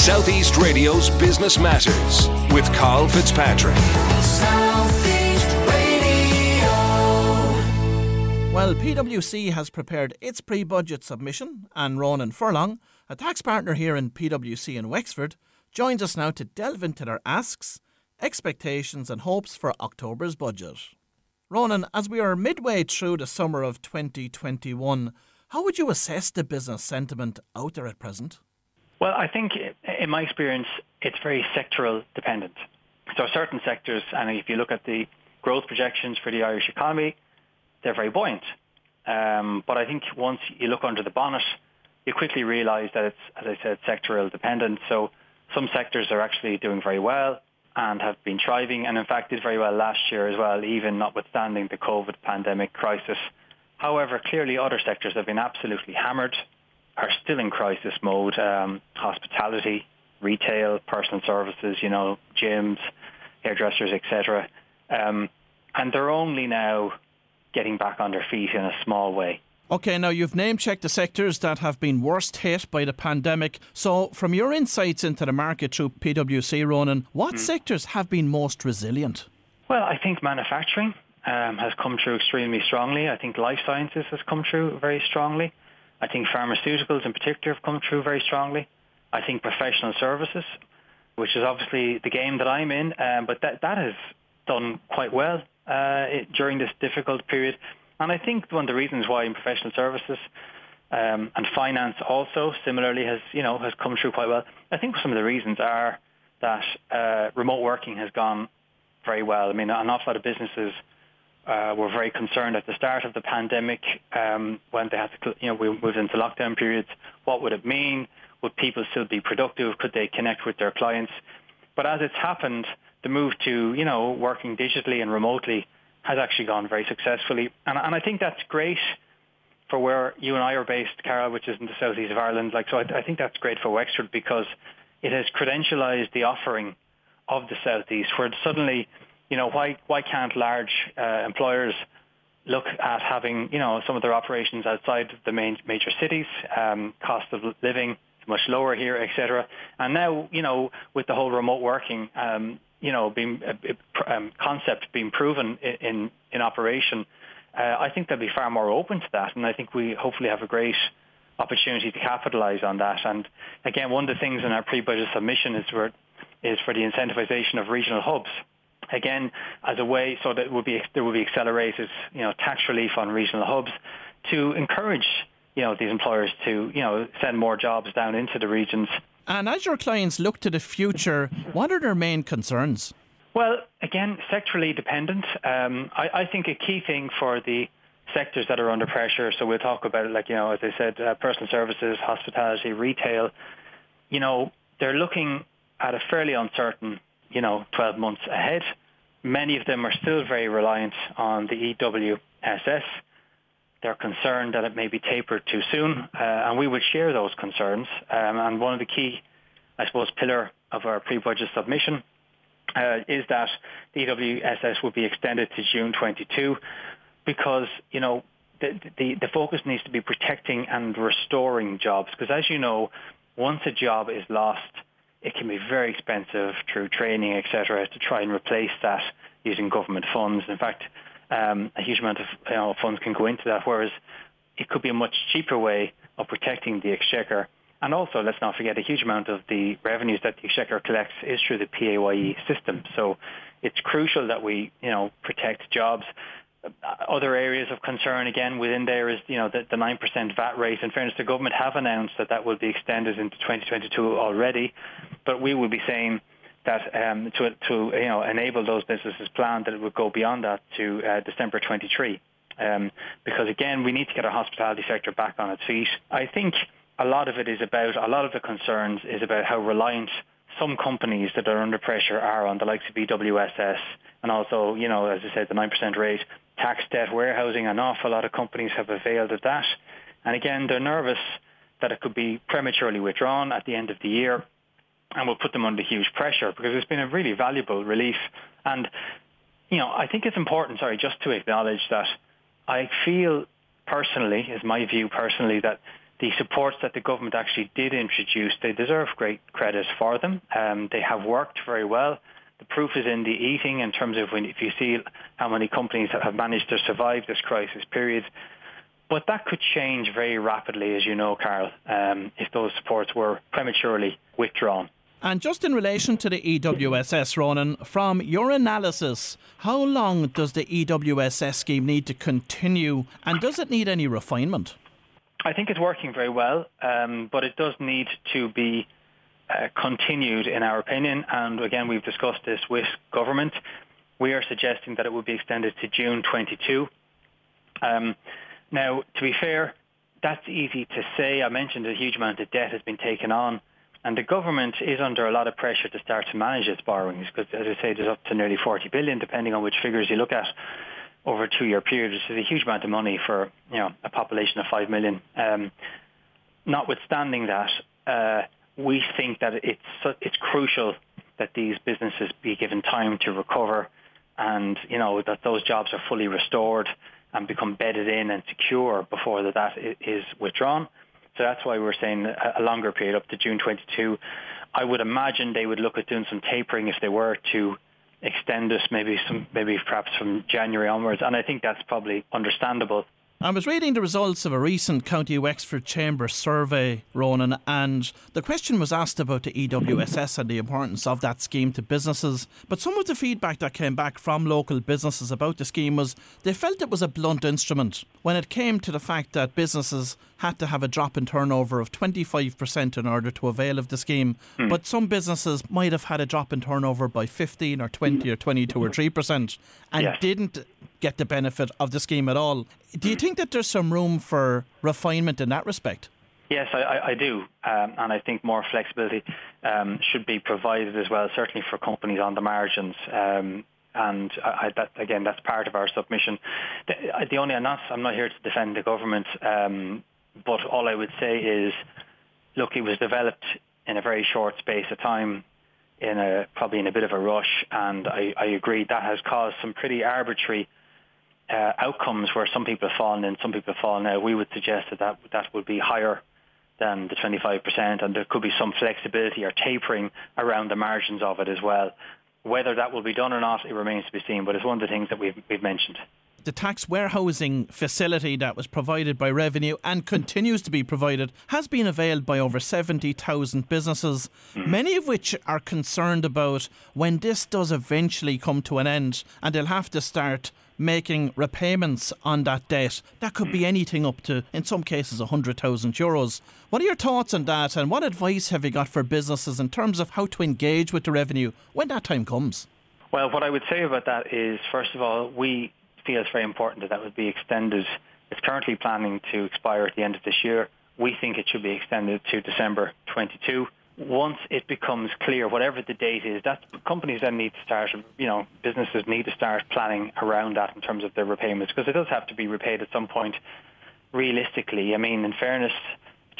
Southeast Radio's Business Matters with Carl Fitzpatrick. Southeast Radio. Well, PwC has prepared its pre budget submission, and Ronan Furlong, a tax partner here in PwC in Wexford, joins us now to delve into their asks, expectations, and hopes for October's budget. Ronan, as we are midway through the summer of 2021, how would you assess the business sentiment out there at present? Well, I think in my experience, it's very sectoral dependent. So certain sectors, and if you look at the growth projections for the Irish economy, they're very buoyant. Um, but I think once you look under the bonnet, you quickly realise that it's, as I said, sectoral dependent. So some sectors are actually doing very well and have been thriving, and in fact did very well last year as well, even notwithstanding the COVID pandemic crisis. However, clearly other sectors have been absolutely hammered, are still in crisis mode. Um, hospitality, retail, personal services, you know, gyms, hairdressers, etc. Um, and they're only now getting back on their feet in a small way. Okay, now you've name checked the sectors that have been worst hit by the pandemic. So, from your insights into the market through PwC, Ronan, what mm. sectors have been most resilient? Well, I think manufacturing um, has come through extremely strongly. I think life sciences has come through very strongly. I think pharmaceuticals in particular have come through very strongly. I think professional services, which is obviously the game that I'm in, um, but that, that has done quite well uh, during this difficult period. And I think one of the reasons why in professional services um, and finance also similarly has, you know, has come through quite well. I think some of the reasons are that uh, remote working has gone very well. I mean, an awful lot of businesses uh, were very concerned at the start of the pandemic um, when they had to, you know, we moved into lockdown periods. What would it mean? Would people still be productive? Could they connect with their clients? But as it's happened, the move to, you know, working digitally and remotely has actually gone very successfully. And, and I think that's great for where you and I are based, Carol, which is in the southeast of Ireland. Like, so I, I think that's great for Wexford because it has credentialized the offering of the southeast, where suddenly you know, why why can't large uh, employers look at having you know some of their operations outside the main major cities? Um, cost of living much lower here, etc. And now you know with the whole remote working, um, you know, being uh, um, concept being proven in in, in operation, uh, I think they'll be far more open to that, and I think we hopefully have a great opportunity to capitalise on that. And again, one of the things in our pre-budget submission is for is for the incentivization of regional hubs again as a way so that will be there will be accelerated you know tax relief on regional hubs to encourage you know these employers to you know send more jobs down into the regions. And as your clients look to the future, what are their main concerns? Well, again, sectorally dependent. Um, I, I, think a key thing for the sectors that are under pressure. So we'll talk about it, like you know, as I said, uh, personal services, hospitality, retail. You know, they're looking at a fairly uncertain, you know, 12 months ahead. Many of them are still very reliant on the EWSS. They're concerned that it may be tapered too soon, uh, and we would share those concerns. Um, and one of the key, I suppose, pillar of our pre-budget submission uh, is that the EWSS will be extended to June 22 because, you know, the, the, the focus needs to be protecting and restoring jobs because as you know, once a job is lost, it can be very expensive through training, etc., to try and replace that using government funds. In fact, um, a huge amount of you know, funds can go into that, whereas it could be a much cheaper way of protecting the exchequer. And also, let's not forget, a huge amount of the revenues that the exchequer collects is through the PAYE system. So it's crucial that we, you know, protect jobs other areas of concern again within there is you know the, the 9% VAT rate. In fairness, the government have announced that that will be extended into 2022 already, but we will be saying that um, to, to you know enable those businesses plan that it would go beyond that to uh, December 23. Um, because again, we need to get our hospitality sector back on its feet. I think a lot of it is about a lot of the concerns is about how reliant some companies that are under pressure are on the likes of EWSS and also, you know, as I said, the 9% rate tax debt warehousing. An awful lot of companies have availed of that. And again, they're nervous that it could be prematurely withdrawn at the end of the year and will put them under huge pressure because it's been a really valuable relief. And, you know, I think it's important, sorry, just to acknowledge that I feel personally, is my view personally, that the supports that the government actually did introduce, they deserve great credit for them. Um, they have worked very well. The proof is in the eating in terms of when if you see how many companies have managed to survive this crisis period. But that could change very rapidly, as you know, Carl, um, if those supports were prematurely withdrawn. And just in relation to the EWSS, Ronan, from your analysis, how long does the EWSS scheme need to continue and does it need any refinement? I think it's working very well, um, but it does need to be uh, continued, in our opinion. And again, we've discussed this with government. We are suggesting that it would be extended to June 22. Um, now, to be fair, that's easy to say. I mentioned a huge amount of debt has been taken on, and the government is under a lot of pressure to start to manage its borrowings because, as I say, there's up to nearly 40 billion, depending on which figures you look at over a two-year period, which is a huge amount of money for you know a population of five million. Um, notwithstanding that, uh, we think that it's it's crucial that these businesses be given time to recover, and you know that those jobs are fully restored and become bedded in and secure before that that is withdrawn. So that's why we're saying a longer period up to June 22. I would imagine they would look at doing some tapering if they were to extend this maybe some maybe perhaps from January onwards and I think that's probably understandable I was reading the results of a recent County Wexford Chamber survey, Ronan, and the question was asked about the EWSS and the importance of that scheme to businesses. But some of the feedback that came back from local businesses about the scheme was they felt it was a blunt instrument when it came to the fact that businesses had to have a drop in turnover of 25% in order to avail of the scheme. Mm. But some businesses might have had a drop in turnover by 15 or 20 or 22 or 3% and yes. didn't get the benefit of the scheme at all. Do you think that there's some room for refinement in that respect? Yes, I, I do, um, and I think more flexibility um, should be provided as well, certainly for companies on the margins. Um, and I, that, again, that's part of our submission. The, the only I'm not, I'm not here to defend the government, um, but all I would say is, look, it was developed in a very short space of time, in a probably in a bit of a rush, and I, I agree that has caused some pretty arbitrary uh, outcomes where some people have fallen in, some people have fallen out, we would suggest that, that that would be higher than the 25%, and there could be some flexibility or tapering around the margins of it as well. Whether that will be done or not, it remains to be seen, but it's one of the things that we've, we've mentioned the tax warehousing facility that was provided by Revenue and continues to be provided has been availed by over 70,000 businesses, mm. many of which are concerned about when this does eventually come to an end and they'll have to start making repayments on that debt. That could be mm. anything up to, in some cases, 100,000 euros. What are your thoughts on that and what advice have you got for businesses in terms of how to engage with the revenue when that time comes? Well, what I would say about that is, first of all, we it's very important that that would be extended. It's currently planning to expire at the end of this year. We think it should be extended to December 22. Once it becomes clear, whatever the date is, that companies then need to start, you know, businesses need to start planning around that in terms of their repayments because it does have to be repaid at some point realistically. I mean, in fairness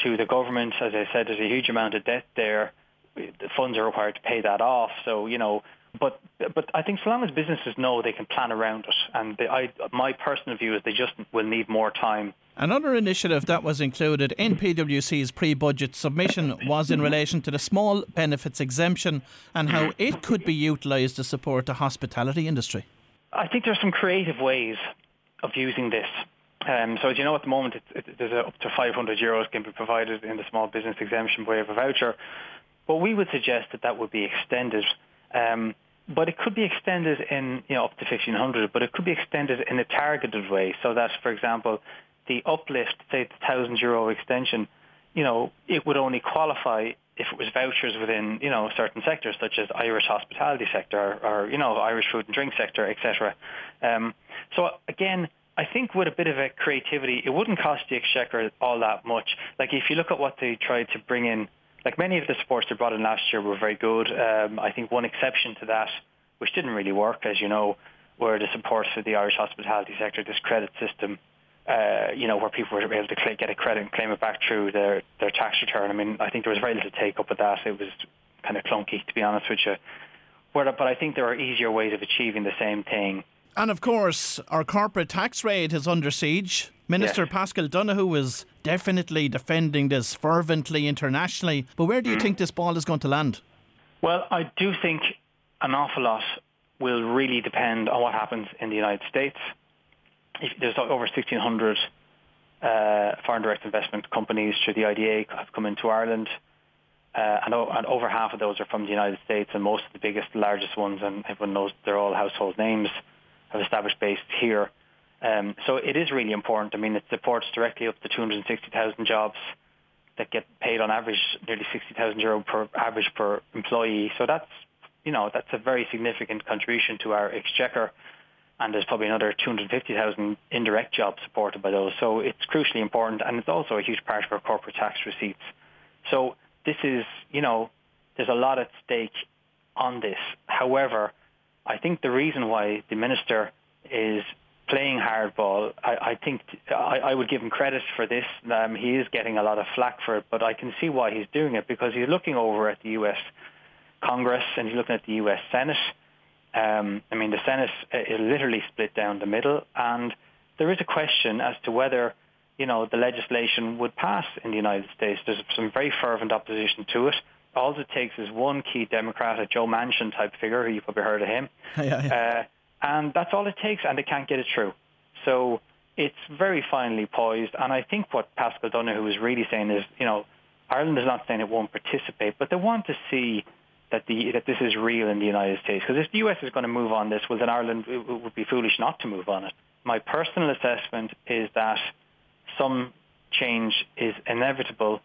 to the government, as I said, there's a huge amount of debt there. The funds are required to pay that off. So, you know, but but I think so long as businesses know they can plan around it, and they, I, my personal view is they just will need more time. Another initiative that was included in PwC's pre-budget submission was in relation to the small benefits exemption and how it could be utilised to support the hospitality industry. I think there's some creative ways of using this. Um, so as you know, at the moment, it, it, there's a, up to 500 euros can be provided in the small business exemption by a voucher. But we would suggest that that would be extended um, but it could be extended in you know up to 1500 but it could be extended in a targeted way so that for example the uplift say the 1000 euro extension you know it would only qualify if it was vouchers within you know certain sectors such as Irish hospitality sector or you know Irish food and drink sector etc um, so again I think with a bit of a creativity it wouldn't cost the exchequer all that much. Like if you look at what they tried to bring in like many of the supports they brought in last year were very good. Um, I think one exception to that, which didn't really work, as you know, were the supports for the Irish hospitality sector, this credit system, uh, you know, where people were able to get a credit and claim it back through their, their tax return. I mean, I think there was very little take up with that. It was kind of clunky, to be honest with you. But I think there are easier ways of achieving the same thing And of course, our corporate tax rate is under siege. Minister Yes. Paschal Donohoe is definitely defending this fervently internationally. But where do Mm. you think this ball is going to land? Well, I do think an awful lot will really depend on what happens in the United States. If there's over 1,600 uh, foreign direct investment companies through the IDA have come into Ireland, uh, and, o- and over half of those are from the United States, and most of the biggest, largest ones, and everyone knows they're all household names, have established base here. Um, so it is really important. I mean, it supports directly up to 260,000 jobs that get paid on average nearly 60,000 euro per average per employee. So that's, you know, that's a very significant contribution to our exchequer. And there's probably another 250,000 indirect jobs supported by those. So it's crucially important. And it's also a huge part of our corporate tax receipts. So this is, you know, there's a lot at stake on this. However, I think the reason why the minister is playing hardball, I, I think I, I would give him credit for this. Um, he is getting a lot of flack for it, but I can see why he's doing it because he's looking over at the U.S. Congress and he's looking at the U.S. Senate. Um, I mean, the Senate is literally split down the middle, and there is a question as to whether you know the legislation would pass in the United States. There's some very fervent opposition to it. All it takes is one key Democrat, a Joe Manchin type figure, who you've probably heard of him, Yeah, yeah. uh, and that's all it takes, and they can't get it through. So it's very finely poised, and I think what Paschal Donohoe is really saying is, you know, Ireland is not saying it won't participate, but they want to see that the that this is real in the United States. Because if the US is going to move on this, well, then Ireland would be foolish not to move on it. My personal assessment is that some change is inevitable.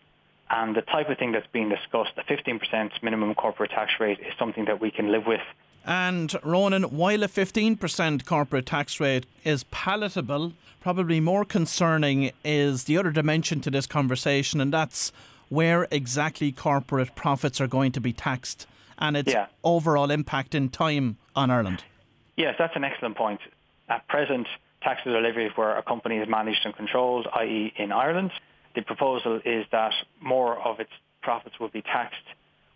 And the type of thing that's being discussed, the 15% minimum corporate tax rate, is something that we can live with. And Ronan, while a 15% corporate tax rate is palatable, probably more concerning is the other dimension to this conversation, and that's where exactly corporate profits are going to be taxed and its Yeah. overall impact in time on Ireland. Yes, that's an excellent point. At present, taxes are levied where a company is managed and controlled, i.e. in Ireland. The proposal is that more of its profits will be taxed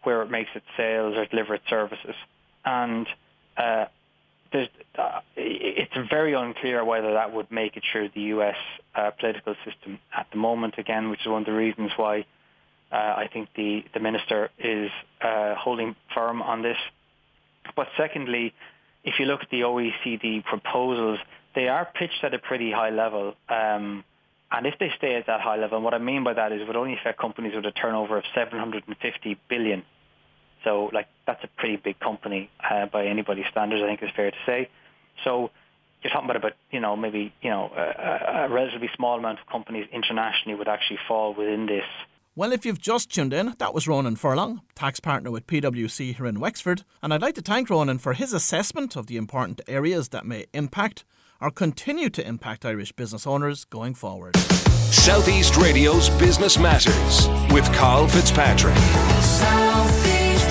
where it makes its sales or delivers its services. And uh, uh, it's very unclear whether that would make it through the U.S. Uh, political system at the moment, again, which is one of the reasons why uh, I think the, the minister is uh, holding firm on this. But secondly, if you look at the OECD proposals, they are pitched at a pretty high level. Um, and if they stay at that high level, and what I mean by that is it would only affect companies with a turnover of 750 billion. So, like, that's a pretty big company uh, by anybody's standards, I think is fair to say. So, you're talking about about you know maybe you know a, a relatively small amount of companies internationally would actually fall within this. Well, if you've just tuned in, that was Ronan Furlong, tax partner with PwC here in Wexford, and I'd like to thank Ronan for his assessment of the important areas that may impact or continue to impact Irish business owners going forward. Southeast Radio's Business Matters with Carl Fitzpatrick. Southeast